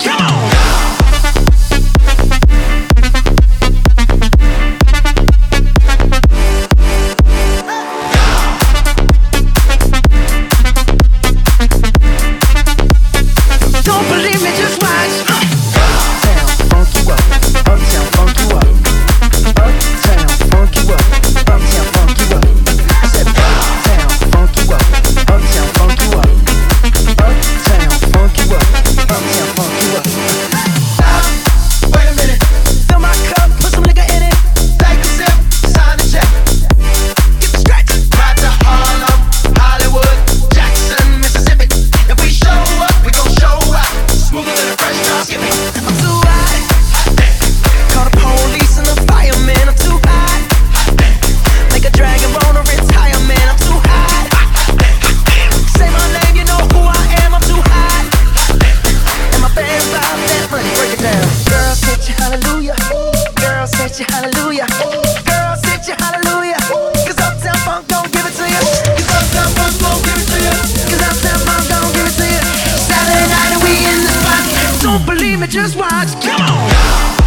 Come on. just watch. Come on.